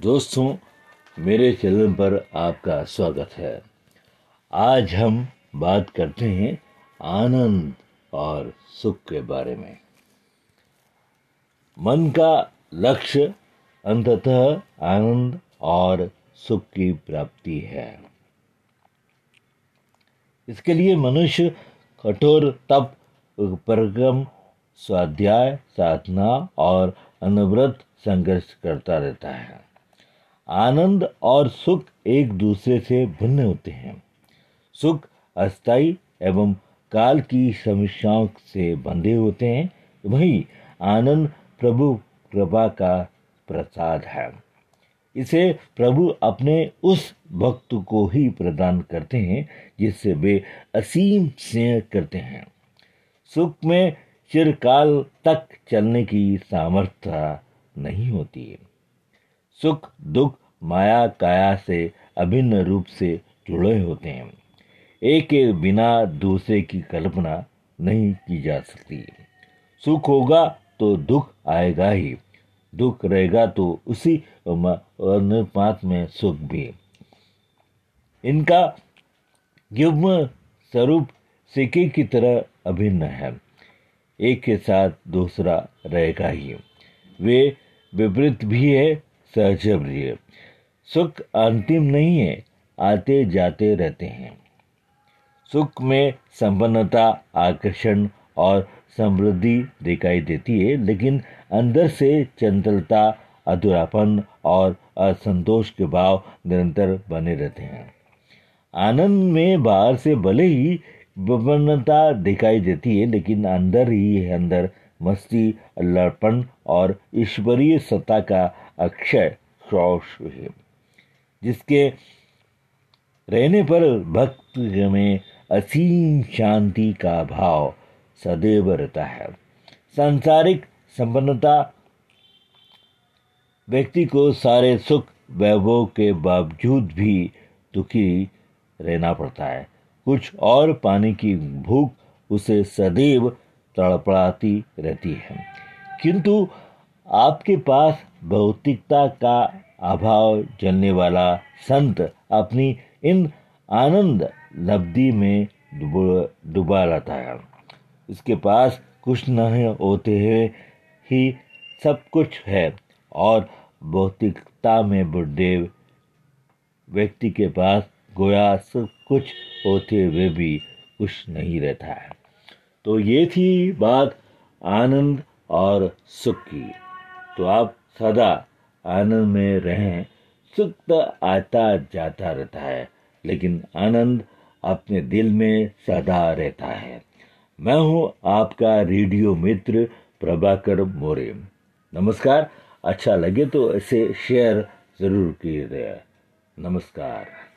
दोस्तों, मेरे चैनल पर आपका स्वागत है। आज हम बात करते हैं आनंद और सुख के बारे में। मन का लक्ष्य अंततः आनंद और सुख की प्राप्ति है। इसके लिए मनुष्य कठोर तप परिक्रम स्वाध्याय, साधना और अनवरत संघर्ष करता रहता है। आनंद और सुख एक दूसरे से भिन्न होते हैं। सुख अस्थाई एवं काल की समस्याओं से बंधे होते हैं। वही आनंद प्रभु कृपा का प्रसाद है। इसे प्रभु अपने उस भक्त को ही प्रदान करते हैं जिससे वे असीम स्नेह करते हैं। सुख में चिरकाल तक चलने की सामर्थ्य नहीं होती। है सुख, दुख, माया, काया से, अभिन्न रूप से जुड़े होते हैं। एक के बिना दूसरे की कल्पना नहीं की जा सकती। सुख होगा तो दुख आएगा ही। दुख रहेगा तो उसी अनुपात में सुख भी। इनका युग्म स्वरूप सिक्के की तरह अभिन्न है। एक के साथ दूसरा रहेगा ही। वे विपरीत भी है सहज भी सुख अंतिम नहीं है, आते जाते रहते हैं। सुख में संपन्नता, आकर्षण और समृद्धि दिखाई देती है, लेकिन अंदर से चंचलता, अधूरापन और असंतोष के भाव निरंतर बने रहते हैं। आनंद में बाहर से भले ही विपन्नता दिखाई देती है, लेकिन अंदर ही अंदर मस्ती अल्लापन और ईश्वरीय सत्ता का अक्षय शौश है, जिसके रहने पर भक्त में असीम शांति का भाव सदैव रहता है। सांसारिक संपन्नता व्यक्ति को सारे सुख, वैभव के बावजूद भी दुखी रहना पड़ता है। कुछ और पाने की भूख उसे सदैव तड़पड़ाती रहती है। किंतु आपके पास भौतिकता का अभाव जलने वाला संत अपनी इन आनंद लब्धि में डुबा रहता है। इसके पास कुछ नहीं होते हुए ही सब कुछ है और भौतिकता में बुढ़े व्यक्ति के पास गोया सब कुछ होते हुए भी कुछ नहीं रहता है। तो ये थी बात आनंद और सुख की। तो आप सदा आनंद में रहें, सुख तो आता जाता रहता है, लेकिन आनंद अपने दिल में सदा रहता है। मैं हूँ आपका रेडियो मित्र प्रभाकर मोरे। नमस्कार अच्छा लगे तो इसे शेयर ज़रूर कीजिए। नमस्कार।